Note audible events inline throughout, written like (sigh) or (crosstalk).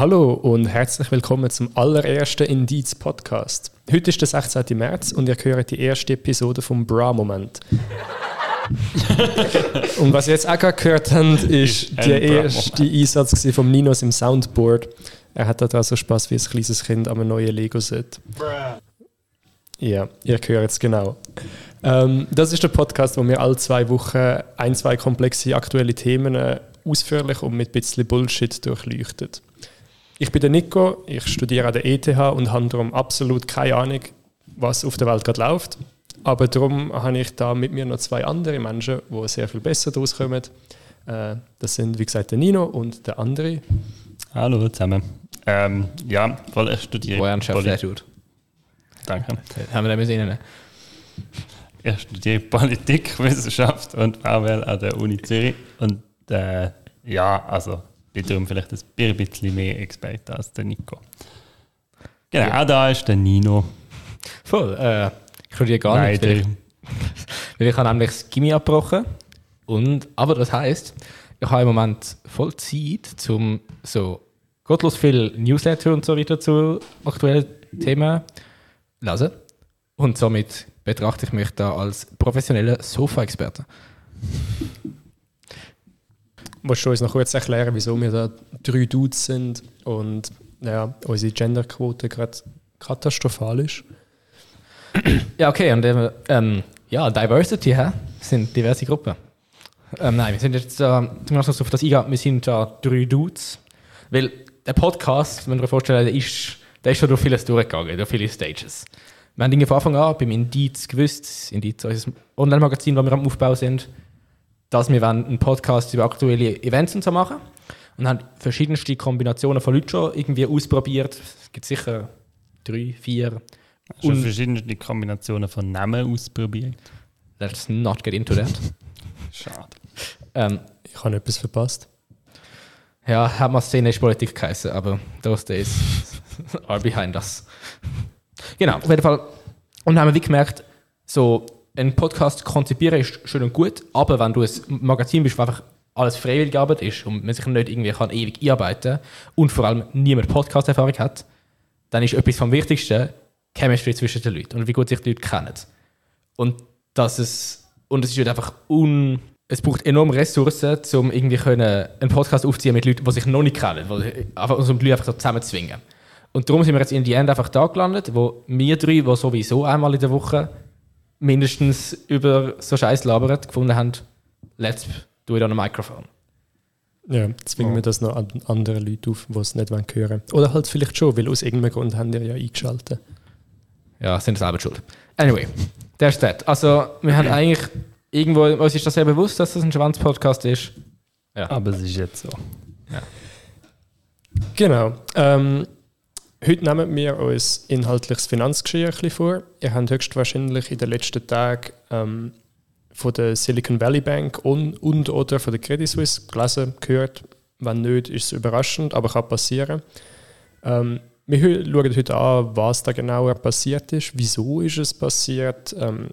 Hallo und herzlich willkommen zum allerersten Indiz Podcast. Heute ist der 16. März und ihr hört die erste Episode vom Bra-Moment. (laughs) und was ihr jetzt auch gerade gehört habt, ist der erste Einsatz von Ninos im Soundboard. Er hat da so Spaß wie ein kleines Kind an einem neuen Lego-Set. Ja, ihr hört es genau. Ähm, das ist der Podcast, wo wir alle zwei Wochen ein, zwei komplexe aktuelle Themen äh, ausführlich und mit ein bisschen Bullshit durchleuchtet. Ich bin der Nico, ich studiere an der ETH und habe darum absolut keine Ahnung, was auf der Welt gerade läuft. Aber darum habe ich da mit mir noch zwei andere Menschen, die sehr viel besser daraus kommen. Äh, das sind, wie gesagt, der Nino und der andere. Hallo zusammen. Ähm, ja, weil ich studiere. Woher gut. Danke. Haben wir das sehen? Ich studiere Politikwissenschaft und VWL an der Uni Zürich. Und äh, ja, also bin darum vielleicht ein bisschen mehr Experte als der Nico. Genau, ja. da ist der Nino. Voll. Äh, ich studiere gar Nein, nicht. (laughs) Weil ich, habe nämlich das Gimmi abgebrochen. Und, aber das heisst, ich habe im Moment voll Zeit, um so gottlos viel Newsletter und so weiter zu aktuellen Themen lesen. Und somit betrachte ich mich da als professioneller Sofa-Experte. Willst du uns noch kurz erklären, wieso wir da drei Dudes sind und ja, unsere Genderquote gerade katastrophal ist? Ja, okay, und ähm, ja, Diversity hä? sind diverse Gruppen. Ähm, nein, wir sind jetzt äh, auf das eingehen, wir sind da drei Dudes. Weil der Podcast, wenn du dir vorstellst, der ist, der ist schon durch vieles durchgegangen, durch viele Stages. Wir haben Dinge von Anfang an beim Indiz gewusst, Indiz, unser Online-Magazin, wo wir am Aufbau sind, dass wir einen Podcast über aktuelle Events und so machen und haben verschiedenste Kombinationen von Leuten schon irgendwie ausprobiert. Es gibt sicher drei, vier. Schon verschiedene Kombinationen von Namen ausprobiert. Let's not get into that. (laughs) Schade. Ähm, ich habe etwas verpasst. Ja, hat man Szene Politik geheißen, aber those days are behind us. Genau, auf jeden Fall. Und dann haben wir gemerkt, so ein Podcast konzipieren ist schön und gut, aber wenn du ein Magazin bist, wo einfach alles freiwillige Arbeit ist und man sich nicht irgendwie kann ewig einarbeiten und vor allem niemand Podcast-Erfahrung hat, dann ist etwas vom Wichtigsten Chemistry zwischen den Leuten und wie gut sich die Leute kennen. Und dass es und es ist halt einfach un es braucht enorme Ressourcen, um irgendwie können einen Podcast aufzuziehen mit Leuten, die sich noch nicht kennen, weil, einfach, um die Leute einfach so zusammenzwingen. Und darum sind wir jetzt in die End einfach da gelandet, wo wir drei, die sowieso einmal in der Woche mindestens über so Scheiß labern, gefunden haben, let's do it on a microphone. Ja, zwingen oh. wir das noch an andere Leute auf, die es nicht hören wollen. Oder halt vielleicht schon, weil aus irgendeinem Grund haben die ja eingeschaltet. Ja, sind selber schuld. Anyway, der ist das. Also, wir haben eigentlich irgendwo, uns ist das sehr bewusst, dass das ein Schwanz-Podcast ist. Ja. Aber es ist jetzt so. Ja. Genau. Ähm, Heute nehmen wir uns inhaltliches Finanzgeschehen vor. Ihr habt höchstwahrscheinlich in den letzten Tagen ähm, von der Silicon Valley Bank und, und oder von der Credit Suisse gelesen, gehört. Wenn nicht, ist es überraschend, aber kann passieren. Ähm, wir schauen heute an, was da genauer passiert ist, wieso ist es passiert ähm,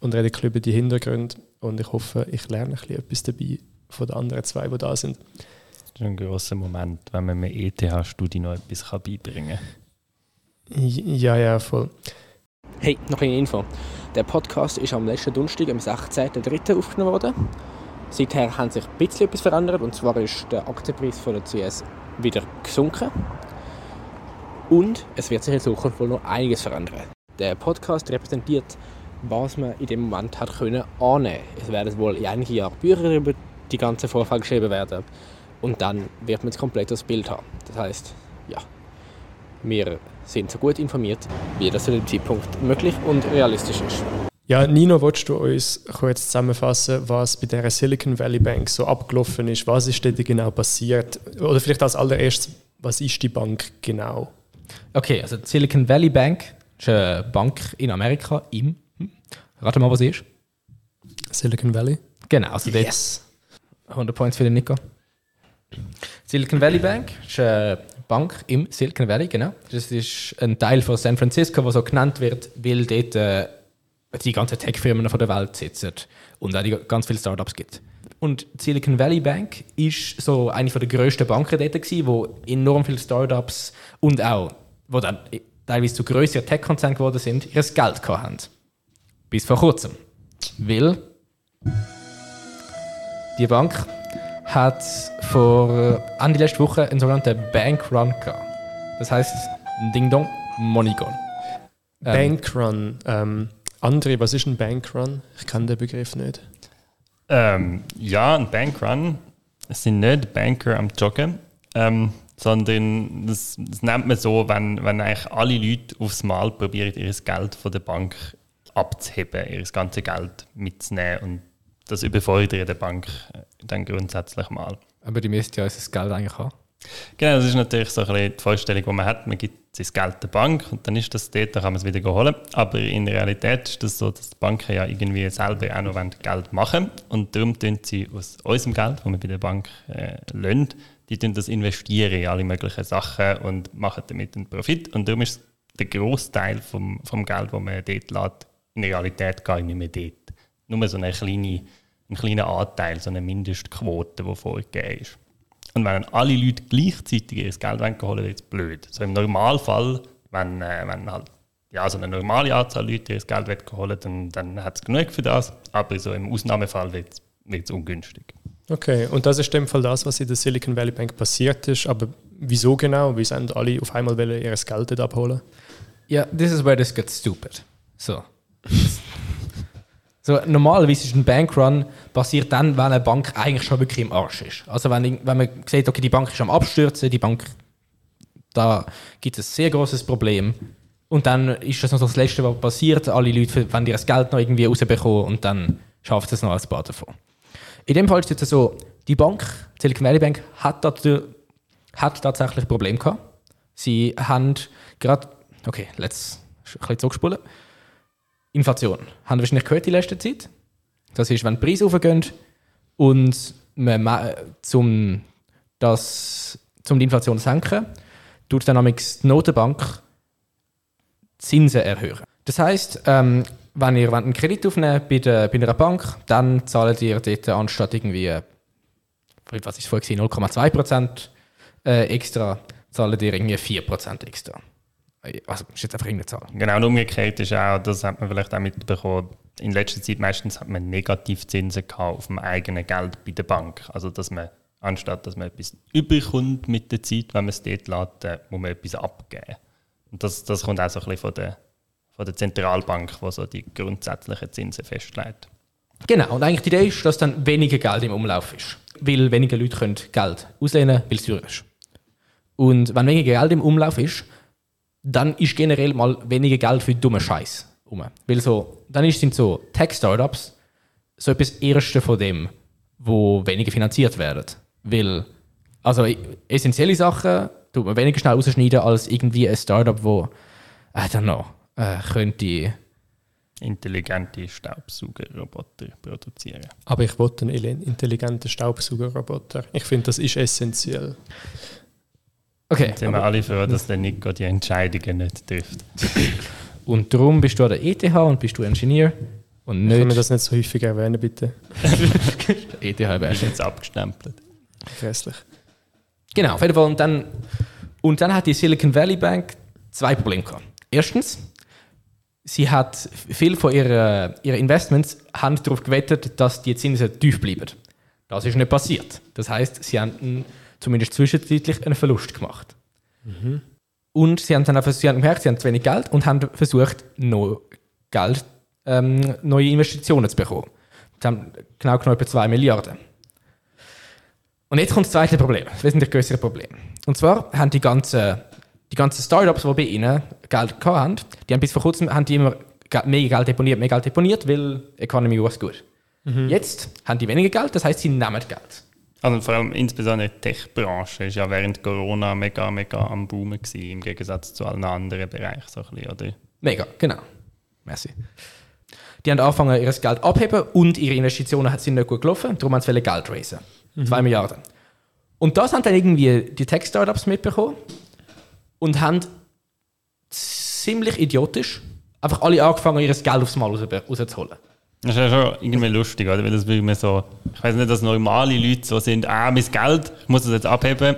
und reden über die Hintergründe. Und ich hoffe, ich lerne ein bisschen etwas dabei von den anderen zwei, die da sind. Das ist ein großer Moment, wenn man mit ETH-Studie noch etwas beibringen kann. Ja, ja, voll. Hey, noch eine Info. Der Podcast ist am letzten Donnerstag, am 16.03. aufgenommen worden. Seither hat sich ein bisschen etwas verändert und zwar ist der Aktienpreis von der CS wieder gesunken. Und es wird sich in Zukunft wohl noch einiges verändern. Der Podcast repräsentiert, was man in dem Moment hat können annehmen. Es werden wohl in einigen Jahren Bücher über die ganze Vorfall geschrieben werden und dann wird man ein komplettes Bild haben. Das heißt, ja, wir sind so gut informiert, wie das zu dem Zeitpunkt möglich und realistisch ist. Ja, Nino, willst du uns kurz zusammenfassen, was bei der Silicon Valley Bank so abgelaufen ist? Was ist dort genau passiert? Oder vielleicht als allererstes, was ist die Bank genau? Okay, also die Silicon Valley Bank ist eine Bank in Amerika im. Hm, rate mal, was sie ist. Silicon Valley? Genau, also yes. 100 Points für den Nico. Silicon Valley Bank ist eine Bank im Silicon Valley, genau. Das ist ein Teil von San Francisco, der so genannt wird, weil dort äh, die ganzen Tech-Firmen der Welt sitzen und auch die ganz viele Startups gibt. Und Silicon Valley Bank ist so eine der grössten Banken dort gewesen, wo enorm viele Startups und auch, wo dann teilweise zu größeren Tech-Konzernen geworden sind, ihr Geld hatten. Bis vor kurzem. Weil die Bank hat vor Ende letzter Woche einen sogenannten Bank Run gehabt. Das heißt, Ding Dong, Money Gone. Ähm, Bankrun. Ähm, André, was ist ein Bankrun? Ich kenne den Begriff nicht. Ähm, ja, ein Bankrun. Es sind nicht Banker am Joggen, ähm, sondern das, das, nennt man so, wenn, wenn eigentlich alle Leute aufs Mal probieren, ihr Geld von der Bank abzuheben, ihr ganzes Geld mitzunehmen und das überfordert der Bank dann grundsätzlich mal. Aber die müsste ja unser Geld eigentlich haben. Genau, das ist natürlich so ein bisschen die Vorstellung, die man hat. Man gibt sein Geld der Bank und dann ist das dort, dann kann man es wieder holen. Aber in der Realität ist das so, dass die Banken ja irgendwie selber auch noch Geld machen. Und darum tun sie aus unserem Geld, das wir bei der Bank äh, lassen, die tun das investieren in alle möglichen Sachen und machen damit einen Profit. Und darum ist der Großteil vom, vom Geld, das man dort lässt, in der Realität gar nicht mehr dort. Nur so eine kleine, ein kleiner Anteil, so eine Mindestquote, die vorgegeben ist. Und wenn alle Leute gleichzeitig ihr Geld wegholen, wird es blöd. So im Normalfall, wenn, äh, wenn halt ja, so eine normale Anzahl Leute ihr Geld wegholen, dann, dann hat es genug für das. Aber so im Ausnahmefall wird es ungünstig. Okay, und das ist in dem Fall das, was in der Silicon Valley Bank passiert ist. Aber wieso genau? Wie sind alle auf einmal ihr Geld abholen? Ja, yeah, this is where this gets stupid. So. (laughs) So, normalerweise ist ein Bankrun passiert dann, wenn eine Bank eigentlich schon wirklich im Arsch ist. Also wenn, wenn man sieht, okay, die Bank ist am Abstürzen, die Bank, da gibt es ein sehr großes Problem. Und dann ist das noch das Letzte, was passiert. Alle Leute wollen ihr das Geld noch irgendwie rausbekommen und dann schafft es noch als paar davon. In dem Fall ist es so, die Bank, die Silicon Valley Bank, hat, dazu, hat tatsächlich ein Problem gehabt. Sie haben gerade, okay, let's ein bisschen zurückspulen. Inflation. Haben wir wahrscheinlich gehört in letzter Zeit. Das ist, wenn die Preise aufgehen und man, zum, das, zum die Inflation zu senken, tut dann die Notenbank Zinsen erhöhen. Das heißt, ähm, wenn ihr einen Kredit aufnehmt bei, der, bei einer Bank, dann zahlt ihr dort anstatt irgendwie, was ist vorher 0,2% äh, extra, zahlt ihr irgendwie 4% extra. Also, ist jetzt einfach irgendeine Zahl. Genau, und umgekehrt ist auch, das hat man vielleicht auch mitbekommen, in letzter Zeit meistens hat man Negativzinsen gehabt auf dem eigenen Geld bei der Bank. Also, dass man, anstatt dass man etwas überkommt mit der Zeit, wenn man es dort lässt, äh, muss man etwas abgeben. Und das, das kommt auch so ein bisschen von der, von der Zentralbank, die so die grundsätzlichen Zinsen festlegt. Genau, und eigentlich die Idee ist, dass dann weniger Geld im Umlauf ist. Weil weniger Leute können Geld auslehnen, weil es teuer ist. Und wenn weniger Geld im Umlauf ist, dann ist generell mal weniger Geld für dumme Scheiß rum. Weil so, dann sind so Tech-Startups so etwas Erste von dem, wo weniger finanziert werden. Weil, also essentielle Sachen tut man weniger schnell rausschneiden als irgendwie ein Startup, wo, I don't know, äh, könnte intelligente Staubsaugerroboter produzieren. Aber ich wollte einen intelligenten Staubsaugerroboter. Ich finde, das ist essentiell. Okay. Jetzt sind wir alle froh, dass der Nico die Entscheidungen nicht trifft. (laughs) und darum bist du an der ETH und bist du Ingenieur. Und nicht. Können wir das nicht so häufig erwähnen, bitte? (laughs) ETH wäre jetzt (laughs) abgestempelt. Grässlich. Genau, auf jeden Fall. Und dann, und dann hat die Silicon Valley Bank zwei Probleme gehabt. Erstens, sie hat viel von ihren, ihren Investments haben darauf gewettet, dass die Zinsen tief bleiben. Das ist nicht passiert. Das heißt, sie haben zumindest zwischenzeitlich einen Verlust gemacht. Mhm. Und sie haben dann einfach, sie haben gemerkt, sie haben zu wenig Geld und haben versucht, noch Geld, ähm, neue Investitionen zu bekommen. Sie haben genau genommen etwa 2 Milliarden. Und jetzt kommt das zweite Problem, das wesentlich größere Problem. Und zwar haben die ganzen, die ganzen Startups, die bei ihnen Geld hatten, die haben bis vor kurzem haben die immer mehr Geld deponiert, mehr Geld deponiert, weil Economy was gut. Mhm. Jetzt haben die weniger Geld, das heißt, sie nehmen Geld. Also vor allem insbesondere die Tech-Branche ist ja während Corona mega, mega am Boomen gewesen, im Gegensatz zu allen anderen Bereichen, so ein bisschen, oder? Mega, genau. Merci. Die haben angefangen, ihr Geld abheben und ihre Investitionen sind nicht gut gelaufen, darum haben sie Geld raisen. Mhm. Zwei Milliarden. Und das haben dann irgendwie die Tech-Startups mitbekommen und haben ziemlich idiotisch einfach alle angefangen, ihr Geld aufs Mal rauszuholen. Das ist ja schon irgendwie lustig, oder? Weil das mir so, ich weiß nicht, dass normale Leute so sind, ah, mein Geld, ich muss das jetzt abheben.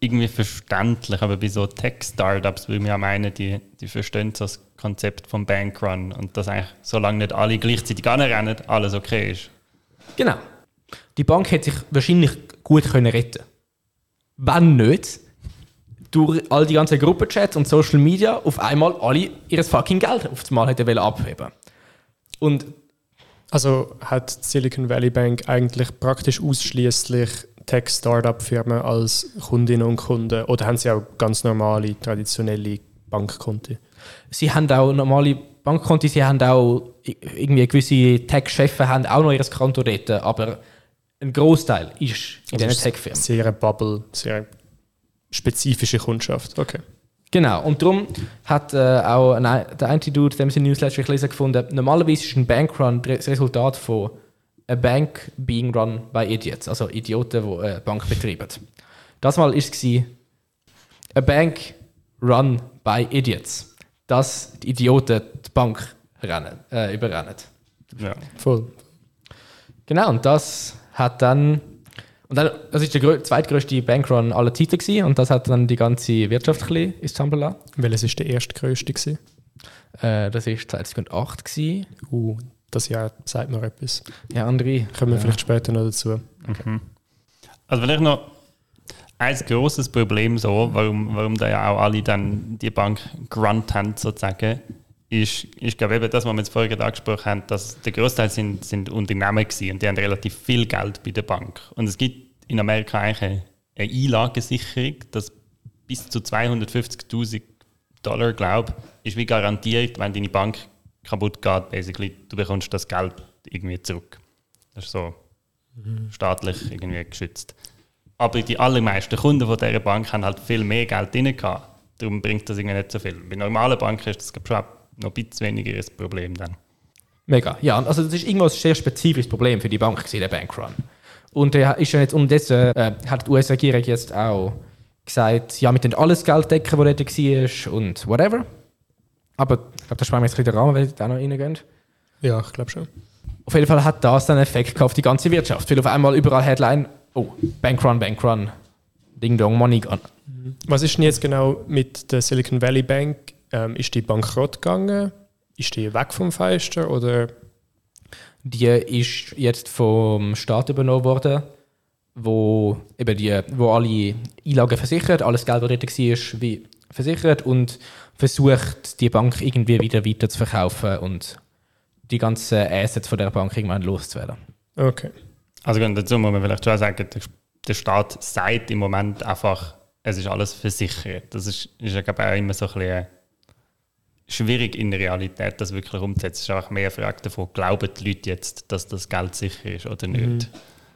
Irgendwie verständlich, aber bei so Tech-Startups würde ich ja meinen, die, die verstehen so das Konzept vom Bankrun und dass eigentlich, solange nicht alle gleichzeitig anrennen, alles okay ist. Genau. Die Bank hätte sich wahrscheinlich gut können retten Wenn nicht, durch all die ganzen Gruppenchats und Social Media auf einmal alle ihr fucking Geld auf einmal hätten abheben Und also hat Silicon Valley Bank eigentlich praktisch ausschließlich Tech-Startup-Firmen als Kundinnen und Kunden oder haben sie auch ganz normale, traditionelle Bankkonti? Sie haben auch normale Bankkonti, sie haben auch irgendwie gewisse Tech-Chefs haben auch noch ihr Konto dort, aber ein Großteil ist in also diesen Tech-Firmen. Sehr Bubble, sehr spezifische Kundschaft. Okay. Genau, und darum hat äh, auch ein, der eine Dude, dem sie Newsletter gelesen gefunden, normalerweise ist ein Bankrun das Resultat von a bank being run by idiots, also Idioten, die eine Bank betreiben. Das Mal war es a bank run by idiots, dass die Idioten die Bank rennen, äh, überrennen. Ja, voll. Genau, und das hat dann und dann, das ist der zweitgrößte Bankrun aller Zeiten gewesen, und das hat dann die ganze Wirtschaft ein ins Zusammenlassen. Welches ist der erstgrößte gewesen? Äh, das war 2008 gewesen. Uh, das Jahr sagt mir etwas. Ja, André. Kommen wir ja. vielleicht später noch dazu. Okay. Also vielleicht noch ein großes Problem so, warum, warum da ja auch alle dann die Bank grunt haben sozusagen, ist, ich glaube eben das, was wir jetzt vorhin angesprochen haben, dass der Großteil sind, sind Unternehmen gewesen und die haben relativ viel Geld bei der Bank. Und es gibt in Amerika eigentlich eine, eine Einlagensicherung, dass bis zu 250.000 Dollar, glaube ich, ist wie garantiert, wenn deine Bank kaputt geht, basically, du bekommst das Geld irgendwie zurück. Das ist so mhm. staatlich irgendwie geschützt. Aber die allermeisten Kunden von dieser Bank haben halt viel mehr Geld drin gehabt. Darum bringt das irgendwie nicht so viel. Bei normalen Banken ist das schon noch ein bisschen weniger ein Problem dann. Mega, ja. Also das ist irgendwas sehr spezifisches Problem für die Bank, der Bankrun. Und er ist ja jetzt unterdessen, äh, hat die US-Regierung jetzt auch gesagt, ja, wir können alles Geld decken, das dort war und whatever. Aber ich glaube, da sparen wir jetzt ein bisschen den Rahmen, wenn wir da noch reingehen. Ja, ich glaube schon. Auf jeden Fall hat das dann einen Effekt auf die ganze Wirtschaft, weil auf einmal überall Headline, oh, Bankrun, Bankrun, Ding Dong, Money gone. Was ist denn jetzt genau mit der Silicon Valley Bank ähm, ist die bankrott gegangen? Ist die weg vom Fenster oder? Die ist jetzt vom Staat übernommen worden, wo eben die, wo alle Einlagen versichert, alles Geld, das dort war, wie versichert und versucht, die Bank irgendwie wieder weiter zu verkaufen und die ganzen Assets von der Bank irgendwann loszuwerden. Okay. Also dazu muss man vielleicht schon sagen, der Staat sagt im Moment einfach, es ist alles versichert. Das ist, ist ja, glaube ich, auch immer so ein bisschen schwierig in der Realität, das wirklich umzusetzen. Es ist einfach mehr eine Frage davon, glauben die Leute jetzt, dass das Geld sicher ist oder nicht. Mhm.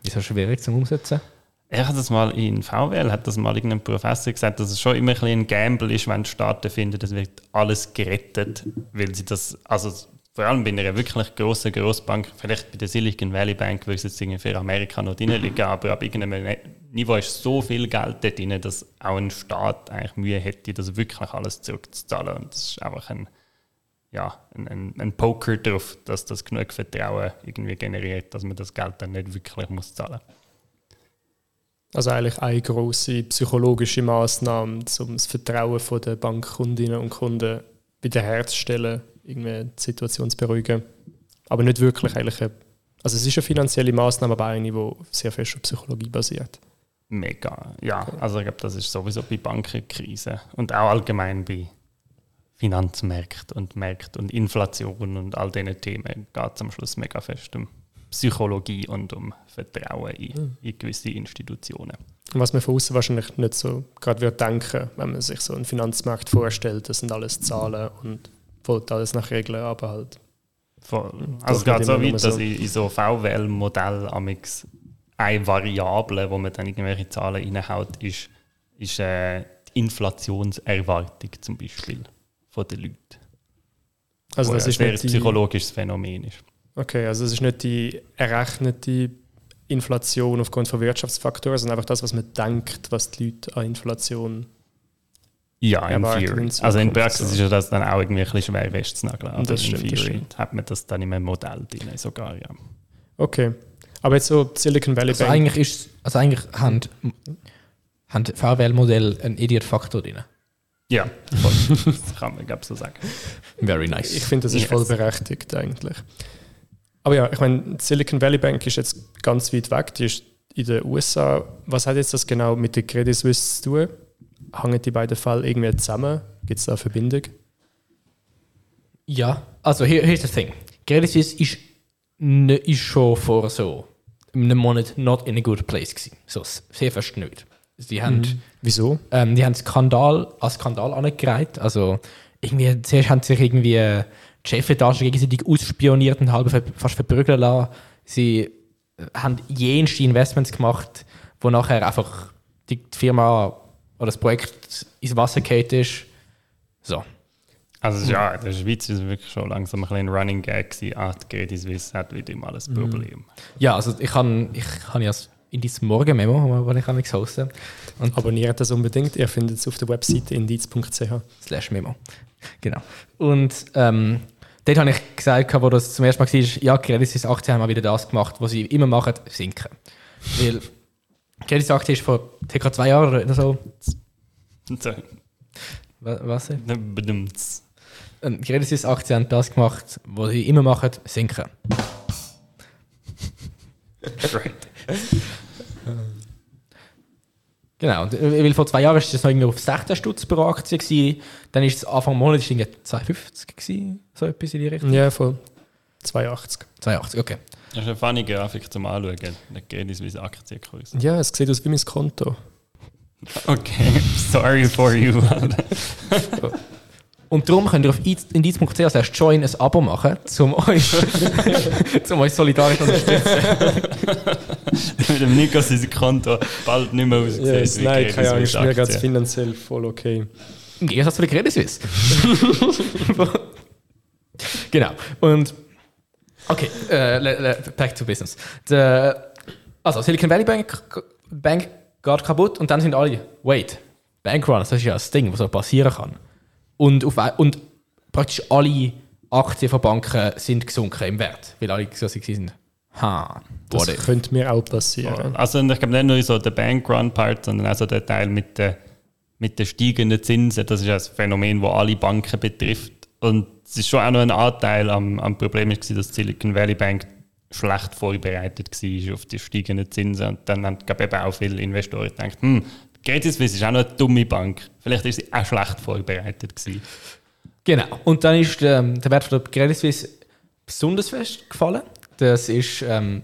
Ist das schwierig zum Umsetzen? Er hat das mal in VWL, hat das mal irgendein Professor gesagt, dass es schon immer ein, ein Gamble ist, wenn die Staaten finden, es wird alles gerettet, weil sie das, also vor allem bei einer wirklich grossen Grossbank, vielleicht bei der Silicon Valley Bank würde es jetzt irgendwie für Amerika noch drin liegen, aber ab irgendeinem Niveau ist so viel Geld dort drin, dass auch ein Staat eigentlich Mühe hätte, das wirklich alles zurückzuzahlen. Und das ist einfach ein, ja, ein, ein, ein Poker drauf, dass das genug Vertrauen irgendwie generiert, dass man das Geld dann nicht wirklich muss zahlen muss. Also eigentlich eine große psychologische Maßnahme, um das Vertrauen der Bankkundinnen und Kunden wiederherzustellen irgendwie die Situation zu beruhigen. Aber nicht wirklich eigentlich eine, also es ist eine finanzielle Maßnahme, aber eine, die sehr fest auf Psychologie basiert. Mega, ja. Also ich glaube, das ist sowieso bei Bankenkrise und auch allgemein bei Finanzmärkten und Märkten und Inflation und all diesen Themen geht es am Schluss mega fest um Psychologie und um Vertrauen in, hm. in gewisse Institutionen. Was man von außen wahrscheinlich nicht so gerade wird denken, wenn man sich so einen Finanzmarkt vorstellt, das sind alles Zahlen und wollte alles nach Regeln, aber halt. Voll. Also es geht so weit, dass in, in so VWL-Modell eine Variable, wo man dann irgendwelche Zahlen reinhaut, ist, ist äh, die Inflationserwartung zum Beispiel von den Leuten. Also das ist ein psychologisches Phänomen ist. Okay, also es ist nicht die errechnete Inflation aufgrund von Wirtschaftsfaktoren, sondern einfach das, was man denkt, was die Leute an Inflation Ja, in erwartet Theory. also in Praxis so. ist ja das dann auch irgendwie ein bisschen schwer festzunageln. Aber Das in stimmt, das Theory stimmt. hat man das dann in einem Modell drin sogar, ja. Okay. Aber jetzt so Silicon Valley Also Bank. eigentlich ist also eigentlich haben, haben VWL-Modell einen Idiot-Faktor drin. Ja, (laughs) das kann man, glaube ich, so sagen. Very nice. Ich finde, das ist Yes. voll berechtigt eigentlich. Aber ja, ich meine, Silicon Valley Bank ist jetzt ganz weit weg. Die ist in den USA. Was hat jetzt das genau mit der Credit Suisse zu tun? Hängen die beiden Fälle irgendwie zusammen? Gibt es da eine Verbindung? Ja, also hier, ist das Ding. Credit Suisse ist, ne, ist schon vor so einem Monat not in a good place gewesen. So sehr fast nicht. Sie haben, Wieso? ähm, die haben Skandal als Skandal angereiht. Also irgendwie, zuerst haben sich irgendwie äh, die Chefetagen gegenseitig ausspioniert und halb fast verprügeln lassen. Sie äh, haben jenste Investments gemacht, wo nachher einfach die Firma oder das Projekt ins Wasser gefallen ist. So. Also ja, in der Schweiz ist es wirklich schon langsam ein bisschen ein Running Gag gewesen. Ah, die Suisse hat wieder mal ein Problem. Ja, also ich habe ich kann ja das in dieses Morgen-Memo, das ich hosten und Abonniert das unbedingt. Ihr findet es auf der Webseite indiz.ch. slash Memo. Genau. Und ähm, dort habe ich gesagt, wo das zum ersten Mal war, ja, Credit Suisse Aktien haben mal wieder das gemacht, was sie immer machen, sinken. Weil Credit Suisse Aktie ist vor circa zwei Jahren oder so. Was? bedumts. Ähm, Credit Suisse Aktien haben das gemacht, was sie immer machen, sinken. Right. Genau, und, äh, weil vor zwei Jahren war das noch irgendwie auf 16 Stutz pro Aktie. Gewesen. Dann ist es Anfang Monat ist es irgendwie 2,50 gewesen, so etwas in die Richtung. Ja, voll. 82. 2,80, okay. Das ist eine funny Grafik zum Anschauen. Der Credit Suisse Aktienkurs. Ja, es sieht aus wie mein Konto. Okay, (laughs) sorry for you. Und darum könnt ihr auf indiz.ch slash join ein Abo machen, um euch, (laughs) um euch solidarisch zu unterstützen. (laughs) Mit dem Nikos sein Konto bald nicht mehr aussieht. Yes, wie nein, keine Angst, Suisse mir geht es Aktien. finanziell voll okay. Im Gegensatz zu der Credit Suisse. genau. Und okay, äh, back to business. Der, also Silicon Valley Bank, Bank geht kaputt und dann sind alle, wait, Bankruns, das ist ja das Ding, was so passieren kann. Und, auf, und praktisch alle Aktien von Banken sind gesunken im Wert, weil alle so sind. Ha, Das what if? könnte mir auch passieren. Also ich glaube nicht nur so der Bankrun-Part, sondern auch so der Teil mit den, mit den steigenden Zinsen. Das ist ja ein Phänomen, das alle Banken betrifft. Und es ist schon auch noch ein Anteil am, am Problem, ist, gewesen, dass die Silicon Valley Bank schlecht vorbereitet war auf die steigenden Zinsen. Und dann haben eben auch viele Investoren gedacht, hm, Credit Suisse ist auch noch eine dumme Bank. Vielleicht ist sie auch schlecht vorbereitet gewesen. Genau. Und dann ist ähm, der Wert von der Credit Suisse besonders fest gefallen. Das ist. Ähm,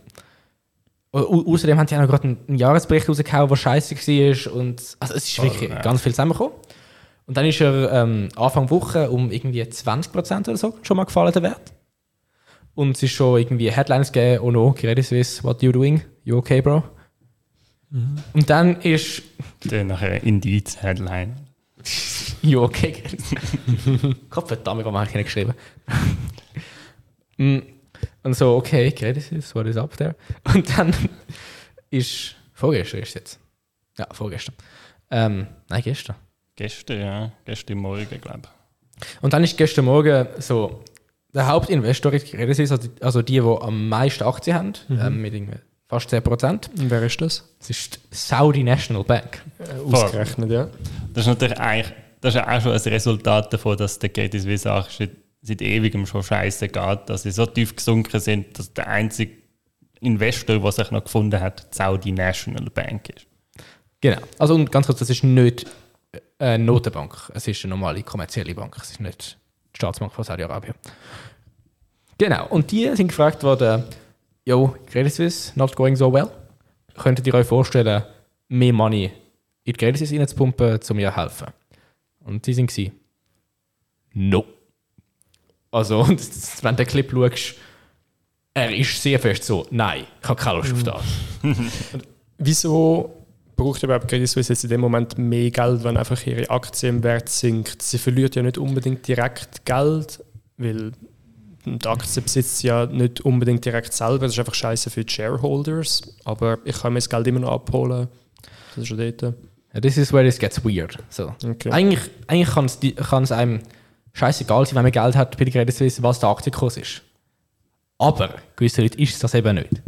au- au- außerdem haben die auch noch gerade einen, Jahresbericht rausgehauen, der scheiße war. Und, also es ist wirklich ja. ganz viel zusammengekommen. Und dann ist er ähm, Anfang Woche um irgendwie 20% oder so schon mal gefallen, der Wert. Und es ist schon irgendwie Headlines gegeben, oh no, Credit Suisse, what you doing? You okay, bro? Und dann ist Dann nachher Indeed-Headline. (laughs) You okay? Gott verdammt, warum habe ich nicht geschrieben? Mm, Und so, okay, Credit Suisse, what is up there? Und dann ist, vorgestern ist es jetzt. Ja, vorgestern. Ähm, nein, gestern. Gestern, ja. Gestern Morgen, glaube ich. Und dann ist gestern Morgen so, der Hauptinvestor in Credit Suisse, also die, also die, die am meisten Aktien haben, ähm, mit irgendwie fast 10%, Und wer ist das? das ist die Saudi National Bank. Äh, ausgerechnet, ja. Das ist natürlich eigentlich, das ist ja auch schon ein Resultat davon, dass der Credit Suisse auch seit, seit ewigem schon scheiße geht, dass sie so tief gesunken sind, dass der einzige Investor, der sich noch gefunden hat, die Saudi National Bank ist. Genau. Also und ganz kurz, das ist nicht eine Notenbank. Es ist eine normale kommerzielle Bank. Es ist nicht die Staatsbank von Saudi-Arabien. Genau. Und die sind gefragt worden, yo, Credit Suisse, not going so well. Könntet ihr euch vorstellen, mehr Money in die Credit Suisse reinzupumpen, um ihr zu helfen? Und die sind sie. No. Also, und (laughs) wenn du den Clip schaust, er ist sehr fest so, nein, ich habe keine Lust auf das. (laughs) Wieso braucht überhaupt Credit Suisse jetzt in dem Moment mehr Geld, wenn einfach ihre Aktienwert sinkt? Sie verliert ja nicht unbedingt direkt Geld, weil die Aktie besitzt sie ja nicht unbedingt direkt selber. Das ist einfach scheiße für die Shareholders. Aber ich kann mir das Geld immer noch abholen. Das ist schon dort. this is where it gets weird. So. Okay. Eigentlich, eigentlich kann es einem scheißegal sein, wenn man Geld hat bei der Credit Suisse, was der Aktienkurs ist. Aber gewisse Leute ist das eben nicht.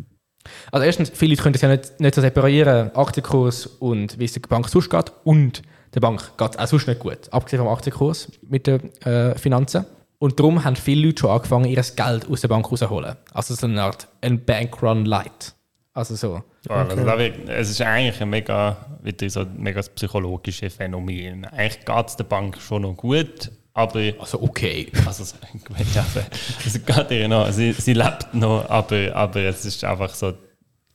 Also erstens, viele Leute können das ja nicht, nicht so separieren, Aktienkurs und wie es der Bank sonst geht. Und der Bank geht es auch sonst nicht gut, abgesehen vom Aktienkurs mit den äh, Finanzen. Und darum haben viele Leute schon angefangen, ihr Geld aus der Bank rauszuholen. Also so eine Art ein Bankrun Light. Also so. Ja, also wird, es ist eigentlich ein mega, wieder so ein mega psychologisches Phänomen. Eigentlich geht es der Bank schon noch gut, aber... Also okay. Also, ja, (laughs) es geht ihr noch, sie, sie lebt noch, aber, aber es ist einfach so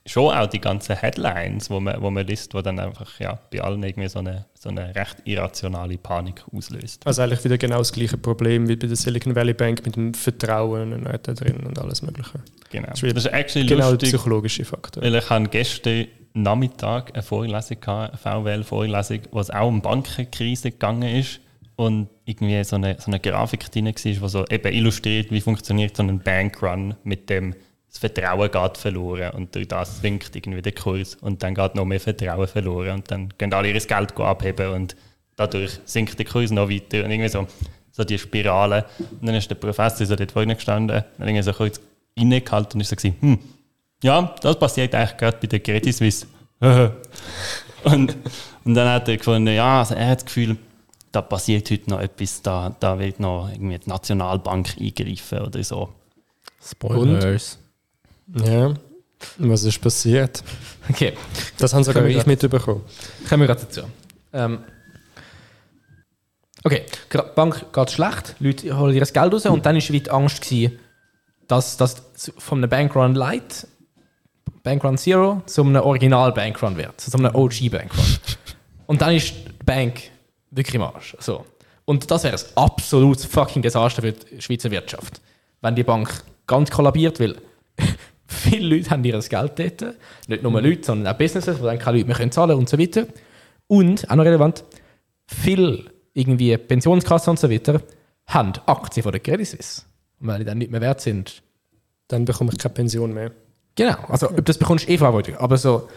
schon auch die ganzen Headlines, wo man, wo man liest, wo dann einfach ja, bei allen irgendwie so eine, so eine recht irrationale Panik auslöst. Also eigentlich wieder genau das gleiche Problem wie bei der Silicon Valley Bank mit dem Vertrauen da drin und alles mögliche. Genau. Das ist, actually genau lustig, der psychologische Faktor. Weil ich habe gestern Nachmittag eine Vorlesung gehabt, eine VWL-Vorlesung, wo es auch um Bankenkrise gegangen ist und irgendwie so eine, so eine Grafik drin war, die so eben illustriert, wie funktioniert so ein Bankrun mit dem das Vertrauen geht verloren und durch das sinkt irgendwie der Kurs und dann geht noch mehr Vertrauen verloren und dann gehen alle ihr Geld abheben und dadurch sinkt der Kurs noch weiter und irgendwie so, so die Spirale. Und dann ist der Professor so dort vorne gestanden, dann irgendwie so kurz innegehalten und ist so gewesen, hm, ja, das passiert eigentlich gerade bei der Credit Suisse. (laughs) und, und dann hat er gefunden, ja, also er hat das Gefühl, da passiert heute noch etwas, da, da wird noch irgendwie die Nationalbank eingreifen oder so. Spoilers. Ja, was ist passiert? Okay. Das haben sogar ich mitbekommen. Kommen wir gerade dazu. Ähm, okay, die Bank geht schlecht, Leute holen ihr Geld raus und dann war die Angst, gewesen, dass das von einem Bankrun Light, Bankrun Zero, zu einem Original Bankrun wird, zu einem OG Bankrun. Und dann ist die Bank wirklich im Arsch. So. Und das wäre ein absolutes fucking Desaster für die Schweizer Wirtschaft, wenn die Bank ganz kollabiert, weil (laughs) viele Leute haben ihr Geld dort. Nicht nur Leute, sondern auch Businesses, die dann keine Leute mehr können zahlen und so weiter. Und, auch noch relevant, viele irgendwie Pensionskassen und so weiter haben Aktien von der Credit Suisse. Und weil die dann nicht mehr wert sind, dann bekomme ich keine Pension mehr. Genau, also ob das bekommst, eh Verantwortung. Aber so,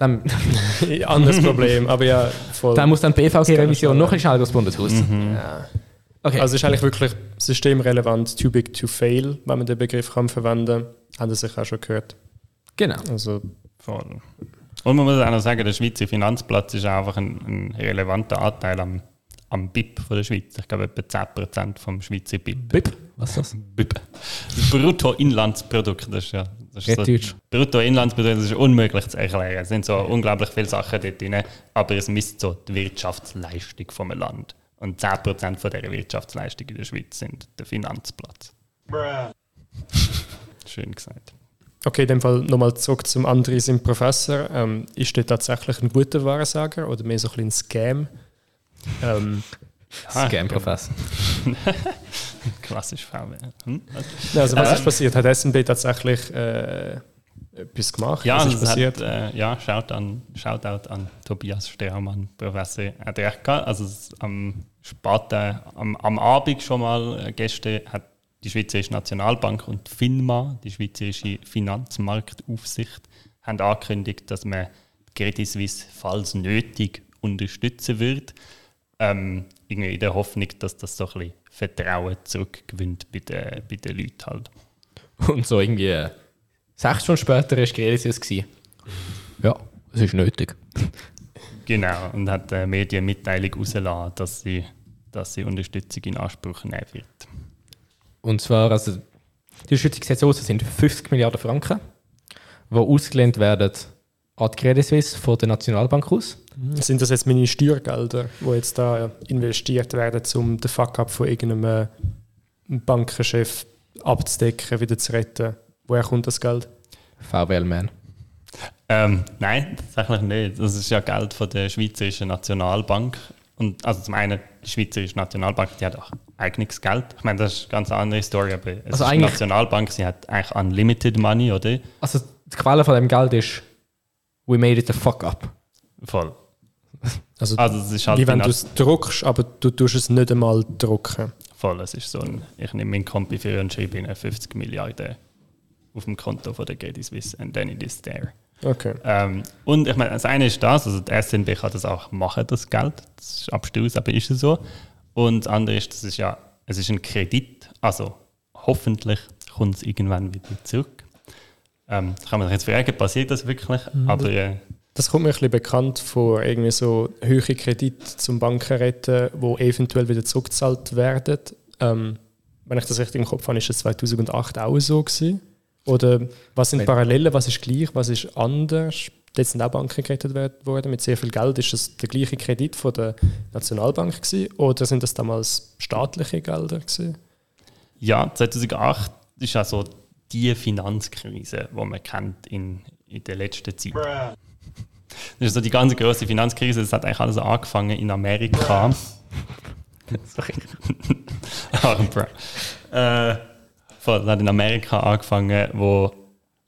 dann. (laughs) Anderes Problem, aber ja, voll. Dann muss dann die BVG-Revision noch ein schneller Bundeshaus. Mhm. Ja. Okay. Also ist eigentlich wirklich systemrelevant, too big to fail, wenn man den Begriff kann verwenden kann. Haben Sie sich auch schon gehört. Genau. Also, voll. Und man muss auch noch sagen, der Schweizer Finanzplatz ist einfach ein, ein relevanter Anteil am, am BIP von der Schweiz. Ich glaube, etwa 10% vom Schweizer BIP. BIP? Was ist das? BIP. Bruttoinlandsprodukt, das ist ja das ist so, Bruttoinlandsprodukt, das ist unmöglich zu erklären. Es sind so unglaublich viele Sachen dort drin, aber es misst so die Wirtschaftsleistung vom Land. Und 10% von dieser Wirtschaftsleistung in der Schweiz sind der Finanzplatz. Schön gesagt. Okay, in dem Fall nochmal zurück zum Andres im Professor. Ähm, ist der tatsächlich ein guter Wahrsager oder mehr so ein, ein Scam? Ähm, Scam-Professor. (laughs) Klassisch VW. Hm? Also was ähm, ist passiert? Hat SNB tatsächlich äh, etwas gemacht? Ja, was ist passiert? Hat, äh, ja, schaut an, Shoutout an Tobias Stermann, Professor. Hat recht gehabt. Also am späten, am, am Abend schon mal äh, gestern hat die Schweizerische Nationalbank und FINMA, die Schweizerische Finanzmarktaufsicht, haben angekündigt, dass man Credit Suisse, falls nötig, unterstützen wird. Ähm, irgendwie in der Hoffnung, dass das so ein bisschen Vertrauen zurückgewinnt bei den, bei den Leuten halt. Und so irgendwie äh, sechs Stunden später war Suisse. Ja, es ist nötig. Genau, und hat eine Medienmitteilung herausgelassen, dass sie, dass sie Unterstützung in Anspruch nehmen wird. Und zwar, also, die Unterstützungsgesetze sind 50 Milliarden Franken, die ausgelehnt werden an die Credit Suisse von der Nationalbank aus. Sind das jetzt meine Steuergelder, die jetzt da investiert werden, um den Fuck-up von irgendeinem Bankenchef abzudecken, wieder zu retten? Woher kommt das Geld? VWL-Man. Ähm, nein, tatsächlich nicht. Das ist ja Geld von der Schweizerischen Nationalbank. Und also zum einen, die Schweizerische Nationalbank, die hat auch eigenes Geld. Ich meine, das ist eine ganz andere Story, aber es also ist die Nationalbank, sie hat eigentlich unlimited money, oder? Also die Quelle von dem Geld ist we made it the fuck up. Voll. Also, also es ist halt wie wenn du es druckst, aber du tust es nicht einmal drucken. Voll, es ist so ein, ich nehme meinen Kompi für und schreibe ihnen 50 Milliarden auf dem Konto von der Credit Suisse and then it is there. Okay. Ähm, und ich meine, das eine ist das, also die SNB kann das auch machen, das Geld. Das ist abstrus, aber ist es so. Und das andere ist, das ist ja, es ist ein Kredit, also hoffentlich kommt es irgendwann wieder zurück. Ähm, kann man sich jetzt fragen, passiert das wirklich? Mhm. Aber, äh, das kommt mir ein bisschen bekannt vor, irgendwie so hohe Kredite zum Banken retten, die eventuell wieder zurückgezahlt werden. Ähm, wenn ich das richtig im Kopf habe, ist das 2008 auch so gewesen. Oder was sind Parallelen, was ist gleich, was ist anders? Jetzt sind auch Banken gerettet worden mit sehr viel Geld. Ist das der gleiche Kredit von der Nationalbank gewesen, oder sind das damals staatliche Gelder gewesen? Ja, 2008 ist also die Finanzkrise, die man kennt in, in der letzten Zeit. Bruh. Das ist so die ganze große Finanzkrise. Das hat eigentlich alles angefangen in Amerika. (laughs) Sorry. (laughs) oh, äh, das hat in Amerika angefangen, wo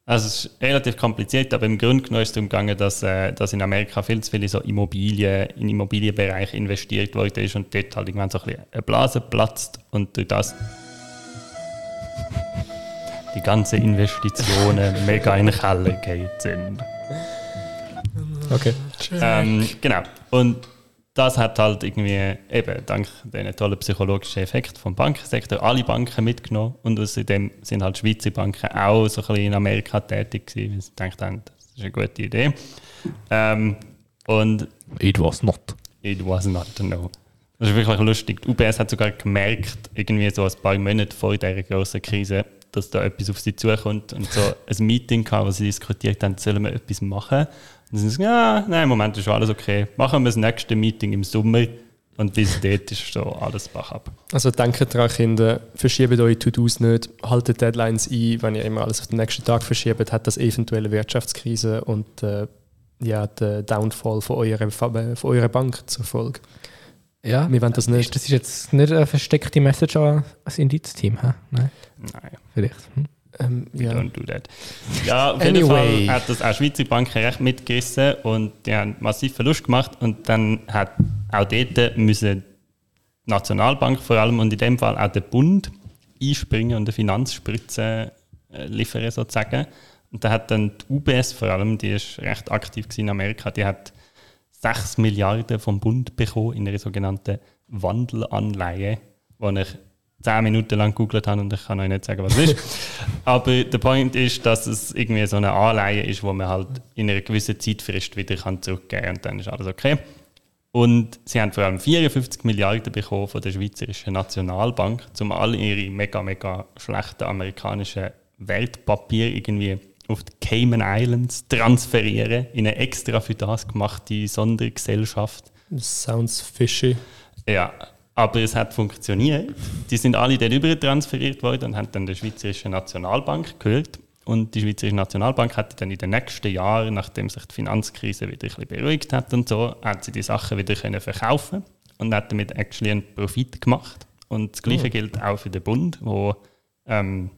also es ist relativ kompliziert, aber im Grunde genommen ist es darum gegangen, dass, äh, dass in Amerika viel zu viel in so Immobilien, in Immobilienbereich investiert worden ist und dort halt irgendwann so ein bisschen eine Blase platzt und durch das die ganzen Investitionen (laughs) mega in den Keller geht sind. Okay. Ähm, genau. Und das hat halt irgendwie eben dank den tollen psychologischen Effekt vom Bankensektor alle Banken mitgenommen und außerdem sind halt Schweizer Banken auch so ein bisschen in Amerika tätig gewesen, weil sie gedacht haben, das ist eine gute Idee. Ähm, und It was not. It was not, no. Das ist wirklich lustig. Die UBS hat sogar gemerkt, irgendwie so ein paar Monate vor dieser großen Krise, dass da etwas auf sie zukommt und so ein Meeting gehabt, wo sie diskutiert haben, sollen wir etwas machen? Und dann sind sie ja, nein, im Moment ist alles okay. Machen wir das nächste Meeting im Sommer und bis dort ist so alles bach ab. Also denkt daran, Kinder, verschiebt eure To-Dos nicht, haltet Deadlines ein, wenn ihr immer alles auf den nächsten Tag verschiebt, hat das eventuelle Wirtschaftskrise und äh, ja, den Downfall von eurer, von eurer Bank zur Folge. Ja, wir wollen das nicht. Das ist jetzt nicht eine versteckte Message an das Indizteam, hä? Nein. Nein. Vielleicht. Hm? Um, ähm, ja. Don't do that. Ja, auf jeden Fall hat das auch Schweizer Banken recht mitgerissen und die haben massiv Verlust gemacht und dann hat auch dort müssen die Nationalbank vor allem und in dem Fall auch der Bund einspringen und eine Finanzspritze äh, liefern sozusagen. Und da hat dann die UBS vor allem, die ist recht aktiv in Amerika, die hat 6 Milliarden vom Bund bekommen in einer sogenannten Wandelanleihe, wo ich 10 Minuten lang gegoogelt habe und ich kann euch nicht sagen, was es ist. (laughs) Aber der Point ist, dass es irgendwie so eine Anleihe ist, wo man halt in einer gewissen Zeitfrist wieder kann zurückgeben kann und dann ist alles okay. Und sie haben vor allem 54 Milliarden bekommen von der Schweizerischen Nationalbank, um all ihre mega, mega schlechten amerikanischen Wertpapiere irgendwie auf die Cayman Islands transferieren, in eine extra für das gemachte Sondergesellschaft. Sounds fishy. Ja, aber es hat funktioniert. Die sind alle darüber transferiert worden und haben dann der Schweizerischen Nationalbank gehört. Und die Schweizerische Nationalbank hat dann in den nächsten Jahren, nachdem sich die Finanzkrise wieder ein bisschen beruhigt hat und so, hat sie die Sachen wieder können verkaufen und hat damit actually einen Profit gemacht. Und das Gleiche oh. gilt auch für den Bund, wo ähm,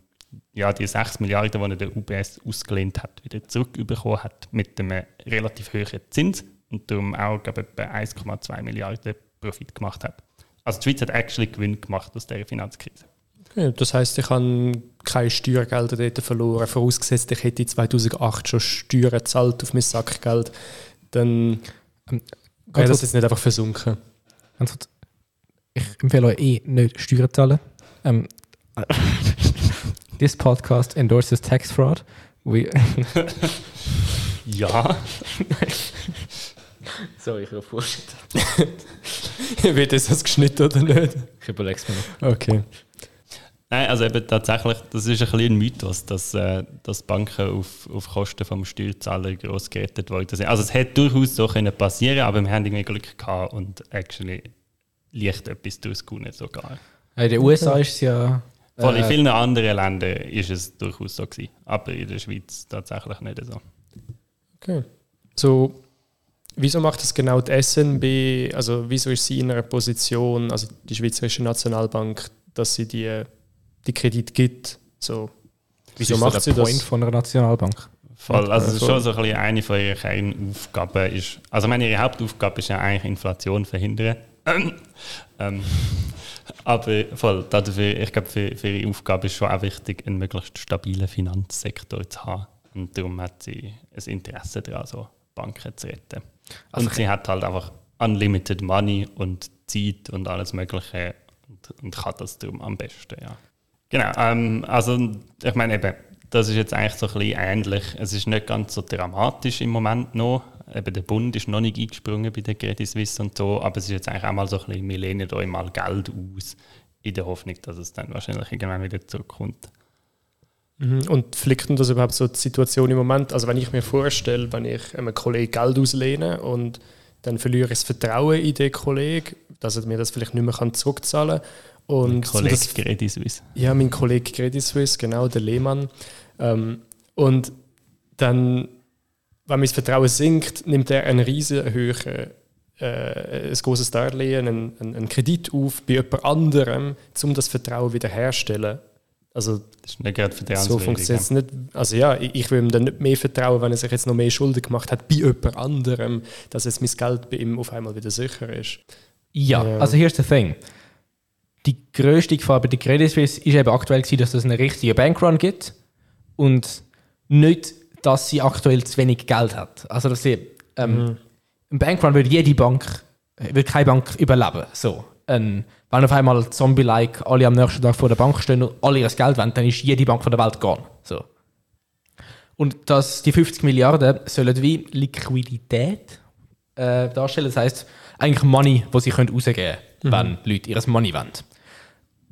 ja, die 6 Milliarden, die er der UBS ausgelehnt hat, wieder zurückbekommen hat mit einem relativ hohen Zins und darum auch glaube etwa 1,2 Milliarden Profit gemacht hat. Also die Schweiz hat actually Gewinn gemacht aus dieser Finanzkrise. Okay, das heißt, ich habe keine Steuergelder dort verloren, vorausgesetzt, ich hätte 2008 schon Steuern gezahlt auf mein Sackgeld, dann ähm, wäre das jetzt nicht einfach versunken. Ich empfehle euch eh nicht Steuern zahlen. Ähm, (laughs) This podcast endorses tax fraud. We (laughs) ja. (laughs) Sorry, ich habe Bullshit. (laughs) Wird das geschnitten oder nicht? Ich überlege es mir noch. Okay. Nein, also eben tatsächlich, das ist ein bisschen ein Mythos, dass, äh, dass Banken auf, auf Kosten vom Steuerzahler gross gerettet worden sind. Also es hätte durchaus so können passieren, aber wir haben irgendwie Glück gehabt und actually leicht etwas durchgekommen sogar. In den USA ist es ja Voll, in äh, vielen anderen Ländern ist es durchaus so gewesen, aber in der Schweiz tatsächlich nicht so. Okay. So, wieso macht das genau die SNB, also wieso ist sie in einer Position, also die Schweizerische Nationalbank, dass sie die, die Kredit gibt? So, wieso macht sie das? Point von der Nationalbank. Voll, also es ist schon so ein bisschen eine von ihren Kernaufgaben. Ist, also meine, ihre Hauptaufgabe ist ja eigentlich Inflation verhindern. (clears throat) ähm, aber voll, dafür, ich glaube, für, für ihre Aufgabe ist schon auch wichtig, einen möglichst stabilen Finanzsektor zu haben. Und darum hat sie ein Interesse daran, so Banken zu retten. Also und sie hat halt einfach unlimited money und Zeit und alles Mögliche und, und kann das darum am besten, ja. Genau, ähm, also ich meine eben, das ist jetzt eigentlich so ein bisschen ähnlich. Es ist nicht ganz so dramatisch im Moment noch. Eben der Bund ist noch nicht eingesprungen bei der Credit Suisse und so, aber es ist jetzt eigentlich auch mal so ein bisschen, wir lehnen euch mal Geld aus, in der Hoffnung, dass es dann wahrscheinlich irgendwann wieder zurückkommt. Mhm. Und flickt denn das überhaupt so die Situation im Moment? Also wenn ich mir vorstelle, wenn ich einem Kollegen Geld auslehne und dann verliere ich das Vertrauen in den Kollegen, dass er mir das vielleicht nicht mehr zurückzahlen kann. Und mein Kollege das, Credit Suisse. Ja, mein Kollege Credit Suisse, genau, der Lehmann. Ähm, und dann, wenn mein Vertrauen sinkt, nimmt er einen riesen höheren äh, ein großes Darlehen, einen, einen, Kredit auf bei jemand anderem, um das Vertrauen wiederherzustellen. Also, das ist nicht gerade so funktioniert es nicht. Also ja, ich, ich will ihm dann nicht mehr vertrauen, wenn er sich jetzt noch mehr Schulden gemacht hat bei jemand anderem, dass jetzt mein Geld bei ihm auf einmal wieder sicher ist. Ja, ja. also here's the thing. Die größte Gefahr bei der Credit Suisse ist eben aktuell gewesen, dass es einen richtigen Bankrun gibt und nicht, dass sie aktuell zu wenig Geld hat. Also dass sie ähm, mhm. im Bankrun würde jede Bank, würde keine Bank überleben. So. Ähm, wenn auf einmal Zombie-like alle am nächsten Tag vor der Bank stehen und alle ihr Geld wollen, dann ist jede Bank von der Welt gone. So. Und dass die 50 Milliarden sollen wie Liquidität äh, darstellen. Das heißt eigentlich Money, das sie können rausgeben können, mhm. wenn Leute ihr Money wollen.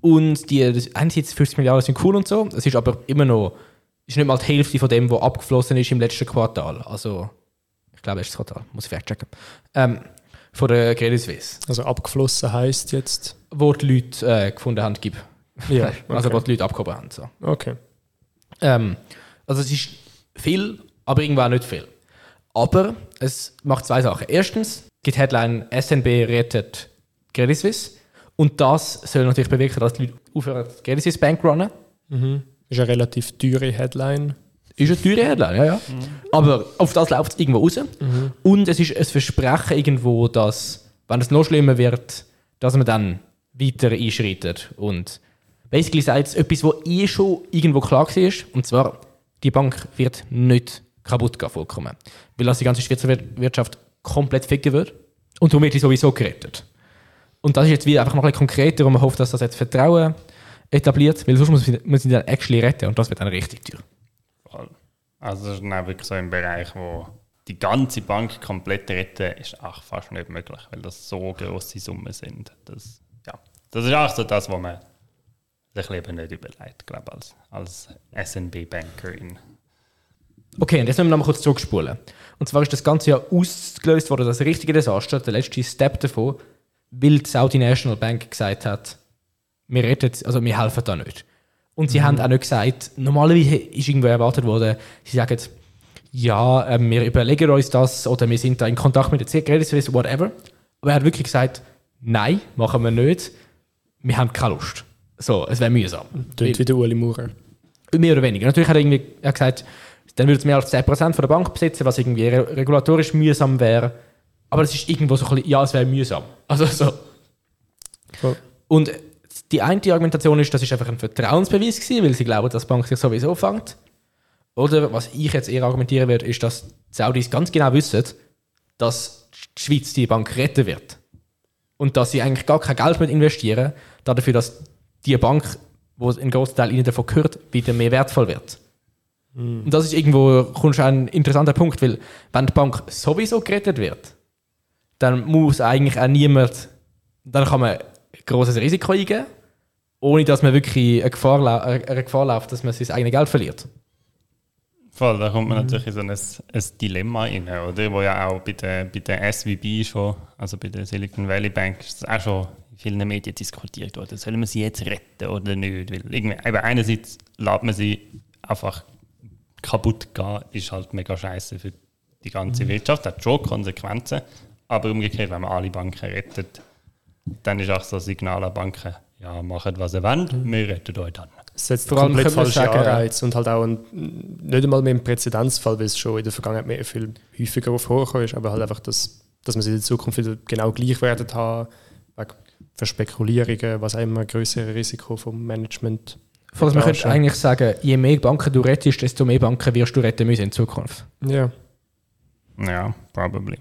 Und die, einerseits 50 Milliarden sind cool und so, es ist aber immer noch ist nicht mal die Hälfte von dem, was abgeflossen ist im letzten Quartal. Also, ich glaube, erstes Quartal, muss ich vielleicht checken. Ähm, von der Credit Suisse. Also abgeflossen heißt jetzt? Wo die Leute äh, gefunden haben, gibt. Ja, (laughs) okay. Also wo die Leute abgehoben haben. So. Okay. Ähm, also es ist viel, aber irgendwann nicht viel. Aber es macht zwei Sachen. Erstens gibt Headline SNB rettet Credit Suisse. Und das soll natürlich bewirken, dass die Leute aufhören, Credit Suisse Bank runnen. Mhm. Ist eine relativ teure Headline. Ist eine teure Headline, ja, ja. Mhm. Aber auf das läuft es irgendwo raus. Mhm. Und es ist ein Versprechen irgendwo, dass, wenn es noch schlimmer wird, dass man dann weiter einschreitet. Und basically sagt es etwas, was eh schon irgendwo klar war. Und zwar, die Bank wird nicht kaputt gehen, vollkommen. Weil das die ganze Schweizer Wirtschaft komplett ficken wird. Und darum wird die sowieso gerettet. Und das ist jetzt wieder einfach noch ein bisschen konkreter und man hofft, dass das jetzt Vertrauen etabliert, weil sonst muss man sie dann actually retten und das wird dann richtig teuer. Also das ist dann wirklich so ein Bereich, wo die ganze Bank komplett retten, ist auch fast nicht möglich, weil das so große Summen sind. Das, ja, das ist auch so das, was man sich lieber nicht überlegt, glaube als, als SNB-Bankerin. Okay, und jetzt müssen wir nochmal kurz zurückspulen. Und zwar ist das Ganze ja ausgelöst worden, das richtige Desaster, der letzte Step davon, weil die Saudi National Bank gesagt hat, wir retten, also wir helfen da nicht. Und sie mhm. haben auch nicht gesagt, normalerweise ist irgendwo erwartet worden, sie sagen, ja, äh, wir überlegen uns das oder wir sind da in Kontakt mit der Credit Suisse, whatever. Aber er hat wirklich gesagt, nein, machen wir nicht. Wir haben keine Lust. So, es wäre mühsam. Tönt wie der Uli Maurer. Mehr oder weniger. Natürlich hat er irgendwie er gesagt, dann würde es mehr als 10% von der Bank besitzen, was irgendwie regulatorisch mühsam wäre. Aber es ist irgendwo so ein bisschen, ja, es wäre mühsam. Also so. Cool. Und die eine Argumentation ist, das ist einfach ein Vertrauensbeweis gewesen, weil sie glauben, dass die Bank sich sowieso fängt. Oder was ich jetzt eher argumentieren würde, ist, dass die Saudis ganz genau wissen, dass die Schweiz die Bank retten wird. Und dass sie eigentlich gar kein Geld mehr investieren, dafür, dass die Bank, wo ein großer Teil ihnen davon gehört, wieder mehr wertvoll wird. Mm. Und das ist irgendwo kommst ein interessanter Punkt, weil wenn die Bank sowieso gerettet wird, dann muss eigentlich auch niemand, dann kann man großes Risiko eingehen ohne dass man wirklich eine Gefahr, eine Gefahr läuft, dass man sein eigenes Geld verliert. Voll, da kommt man mhm. natürlich in so ein, ein Dilemma rein, oder? Wo ja auch bei der, bei der SVB schon, also bei der Silicon Valley Bank, ist das auch schon in vielen Medien diskutiert worden. Sollen wir sie jetzt retten oder nicht? Weil irgendwie, eben einerseits lässt man sie einfach kaputt gehen, ist halt mega scheiße für die ganze mhm. Wirtschaft, hat schon Konsequenzen. Aber umgekehrt, wenn man alle Banken rettet, dann ist auch so ein Signal an Banken, ja, macht was ihr wollt, mhm. wir retten euch dann. Es setzt Vor allem komplett falsche Anreiz und halt auch ein, nicht einmal mehr im Präzedenzfall, weil es schon in der Vergangenheit mehr viel häufiger vorgekommen ist, aber halt einfach, dass, dass man sie in der Zukunft wieder genau gleich werden haben, wegen Verspekulierungen, was auch immer, größere Risiko vom Management Falls man könnte eigentlich sagen, je mehr Banken du rettest, desto mehr Banken wirst du retten müssen in Zukunft. Ja. Ja, probably.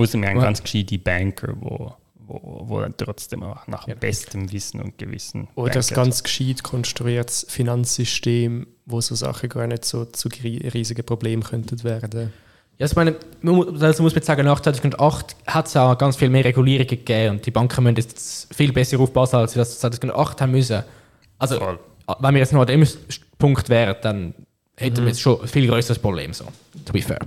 Außer wir haben ganz gescheite Banker, wo, wo, wo dann trotzdem auch nach Ja. bestem Wissen und Gewissen. Oder ein banken. ganz gescheit konstruiertes Finanzsystem, wo so Sachen gar nicht so zu riesigen Problemen könnten werden. Ja, also ich meine, dazu muss man sagen, nach 2008 hat es auch ganz viel mehr Regulierungen gegeben und die Banken müssen jetzt viel besser aufpassen, als sie das 2008 haben müssen. Also, Voll. wenn wir jetzt noch an dem Punkt wären, dann hätten wir jetzt schon ein viel größeres Problem, so, to be fair.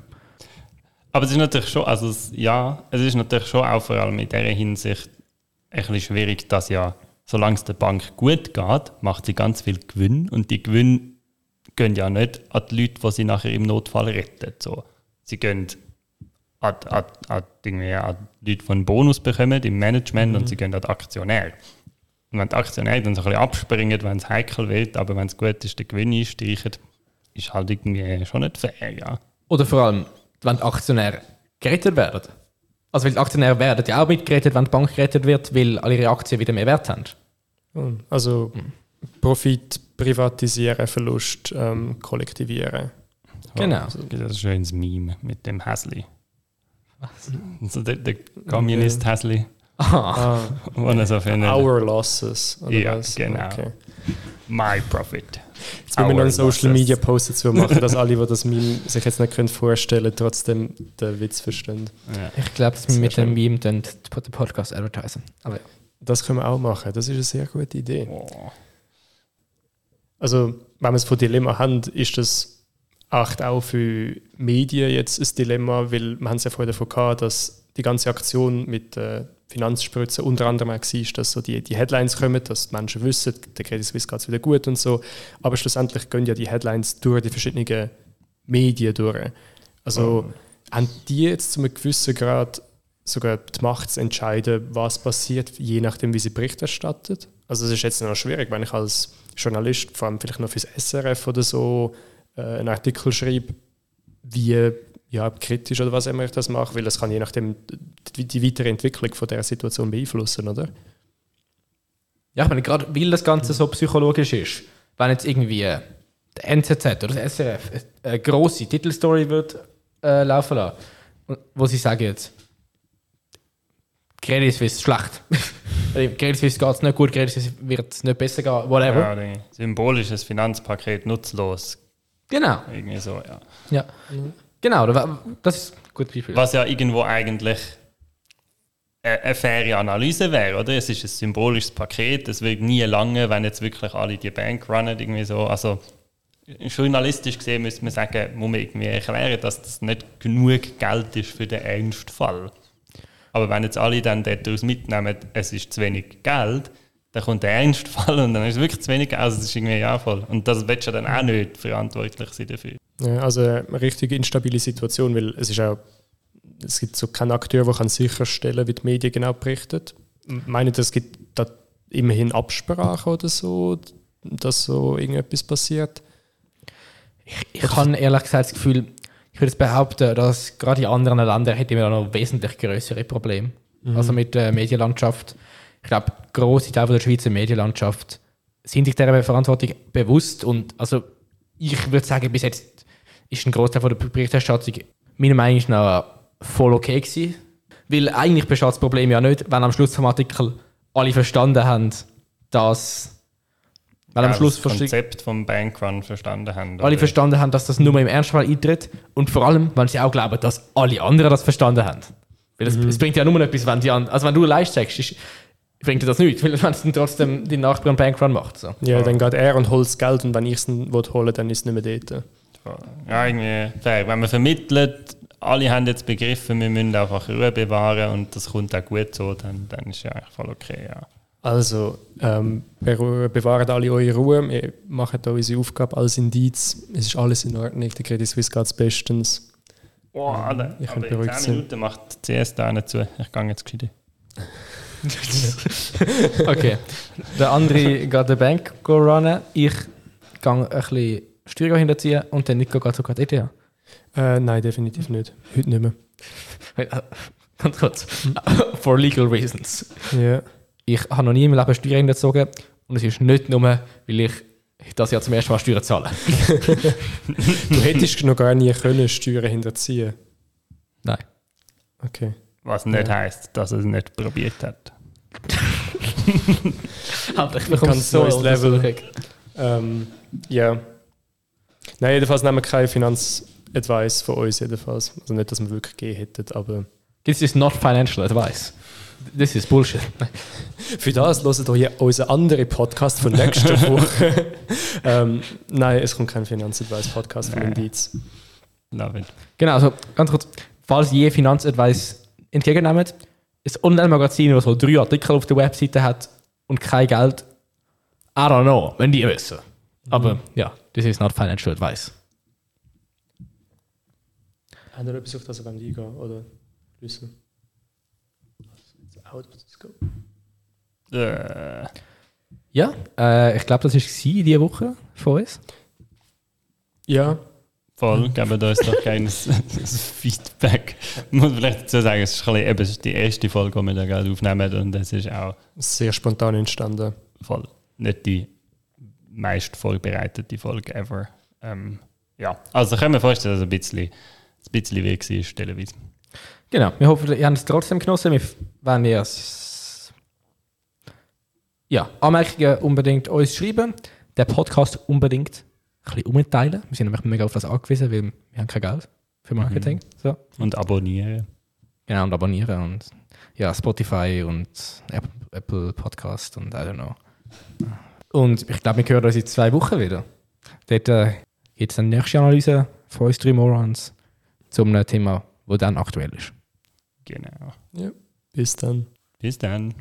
Aber es ist natürlich schon, also es, ja, es ist natürlich schon auch vor allem in dieser Hinsicht ein bisschen schwierig, dass ja, solange es der Bank gut geht, macht sie ganz viel Gewinn und die Gewinne gehen ja nicht an die Leute, die sie nachher im Notfall retten. So. Sie gehen an, an, an, irgendwie an die Leute, die einen Bonus bekommen im Management und sie gehen an die Aktionäre. Und wenn die Aktionäre dann so ein bisschen abspringen, wenn es heikel wird, aber wenn es gut ist, den Gewinn einstreichen, ist halt irgendwie schon nicht fair, ja. Oder vor allem, wenn die Aktionäre gerettet werden. Also, weil die Aktionäre werden ja auch mitgerettet, wenn die Bank gerettet wird, weil alle ihre Aktien wieder mehr Wert haben. Also Profit privatisieren, Verlust ähm, kollektivieren. Genau. Es gibt ein schönes Meme mit dem Häsli. Also der, der Kommunist Häsli, Ah, er so our losses. Oder Ja, was? genau. Okay. My Profit. Jetzt müssen wir noch einen Social. Media Post dazu machen, (laughs) dass alle, die das Meme sich jetzt nicht können vorstellen können, trotzdem den Witz verstehen. Ja. Ich glaube, dass wir mit dem. Meme dann den Podcast advertisen. Aber ja. Das können wir auch machen. Das ist eine sehr gute Idee. Oh. Also, wenn wir es von Dilemma haben, ist das echt auch für Medien jetzt ein Dilemma, weil wir haben es ja vorher davon gehabt, dass die ganze Aktion mit äh, Finanzspritzen unter anderem auch war, dass so die, die Headlines kommen, dass die Menschen wissen, der Credit Suisse geht es wieder gut und so. Aber schlussendlich gehen ja die Headlines durch die verschiedenen Medien durch. Also haben die jetzt zu einem gewissen Grad sogar die Macht zu entscheiden, was passiert, je nachdem, wie sie Bericht erstattet? Also es ist jetzt noch schwierig, wenn ich als Journalist, vor allem vielleicht noch fürs SRF oder so, äh, einen Artikel schreibe, wie ja, kritisch oder was immer ich das mache, weil das kann je nachdem die, die weitere Entwicklung von der Situation beeinflussen, oder? Ja, ich meine, gerade weil das Ganze so psychologisch ist, wenn jetzt irgendwie äh, der NZZ oder das SRF eine grosse Titelstory wird äh, laufen lassen, wo sie sagen jetzt, Credit Suisse ist schlecht. (laughs) Credit Suisse geht es nicht gut, Credit Suisse wird es nicht besser gehen, whatever. Ja, die- symbolisches Finanzpaket nutzlos. Genau. Irgendwie so, ja. Ja. Genau, da- das ist gutes Beispiel. Was ja irgendwo eigentlich eine, eine faire Analyse wäre, oder? Es ist ein symbolisches Paket, es wird nie lange, wenn jetzt wirklich alle die Bank runnen, irgendwie so. Also journalistisch gesehen müsste man sagen, muss man irgendwie erklären, dass das nicht genug Geld ist für den Ernstfall. Aber wenn jetzt alle dann daraus mitnehmen, es ist zu wenig Geld, dann kommt der Ernstfall und dann ist es wirklich zu wenig Geld. Also es ist irgendwie ja voll. Und das willst du dann auch nicht verantwortlich sein dafür. Ja, also eine richtig instabile Situation, weil es ist auch, es gibt so keinen Akteur, der kann sicherstellen wie die Medien genau berichten. Meint ihr, es gibt da immerhin Absprache oder so, dass so irgendetwas passiert? Ich habe ehrlich gesagt das Gefühl, ich würde behaupten, dass gerade in anderen Ländern hätten wir noch wesentlich größere Probleme. Also mit der Medienlandschaft. Ich glaube, grosse Teile der Schweizer Medienlandschaft sind sich dieser Verantwortung bewusst und also ich würde sagen, bis jetzt ist ein Großteil von der Berichterstattung meiner Meinung nach voll okay gewesen. Weil eigentlich besteht das Problem ja nicht, wenn am Schluss vom Artikel alle verstanden haben, dass wenn am Ja, Schluss das Konzept vom Bankrun verstanden haben. alle oder? verstanden haben, dass das nur im Ernstfall eintritt und vor allem, wenn sie auch glauben, dass alle anderen das verstanden haben. Weil es, es bringt ja nur etwas, wenn die an, also wenn du leicht sagst, ist, bringt dir das nichts, weil (laughs) wenn es dann trotzdem die Nachbar einen Bankrun macht. So. Ja, dann geht er und holt das Geld und wenn ich es holen dann ist es nicht mehr dort. Ja, irgendwie. Wenn man vermittelt, alle haben jetzt begriffen, wir müssen einfach Ruhe bewahren und das kommt auch gut so, dann, dann ist ja eigentlich voll okay. Ja. Also, ähm, bewahrt alle eure Ruhe, wir machen da unsere Aufgabe als Indiz. Es ist alles in Ordnung, der Credit Suisse geht bestens. Oh, Alter, Ich aber bin in beruhigt 10 sein. Minuten macht die CS da nicht zu. Ich gehe jetzt gescheit. (laughs) Okay. Der andere geht die Bank go runnen, ich gehe ein bisschen Steuer hinterziehen und der Nico geht sogar ETH. Äh, nein, definitiv nicht. Heute nicht mehr. (laughs) Ganz kurz. (laughs) For legal reasons. Ja. Ich habe noch nie in meinem Leben Steuer hinterzogen Und es ist nicht nur, weil ich das Jahr zum ersten Mal Steuern zahle. (laughs) Du hättest noch gar nie können Steuern hinterziehen. Nein. Okay. Was nicht Ja. heisst, dass er es nicht probiert hat. Aber ich bekomme so eine Level. Ähm, ja. Nein, jedenfalls nehmen wir keinen Finanzadvice von uns jedenfalls. Also nicht, dass wir wirklich gegeben hätten, aber This is not financial advice. This is bullshit. für das hören doch hier unseren anderen Podcast von nächster (laughs) Woche. ähm, nein, es kommt kein Finanzadvice-Podcast von Nein. Indiz. Love it. Genau, also ganz kurz, falls ihr Finanzadvice entgegennehmt, ein Online-Magazin, das so drei Artikel auf der Webseite hat und kein Geld, I don't know, wenn die wissen. Aber ja, this is not financial advice. Haben ihr etwas auf das beim eingehen oder wissen? Out. Äh, Ja, äh, ich glaube, das war diese Woche von uns. Ja, voll, geben uns doch keines (laughs) Feedback. Ich muss vielleicht dazu sagen, es ist, ein bisschen, eben, es ist die erste Folge, die wir da gerade aufnehmen und es ist auch sehr spontan entstanden. voll nicht die meist vorbereitete Folge ever. Ähm, ja, also können wir vorstellen, dass es ein bisschen, ein bisschen weg war, stellenweise. Genau, wir hoffen, ihr habt es trotzdem genossen. Wir, wenn ihr. Ja, Anmerkungen unbedingt uns schreiben. Den Podcast unbedingt ein bisschen umteilen. Wir sind nämlich mega auf das angewiesen, weil wir haben kein Geld für Marketing. So. Und abonnieren. Genau, und abonnieren und ja, Spotify und Apple, Apple Podcast und I don't know. Und ich glaube, wir hören uns in zwei Wochen wieder. Dort äh, gibt es eine nächste Analyse von uns drei Morons zum einem Thema, das dann aktuell ist. Genau. Ja, bis dann. Bis dann.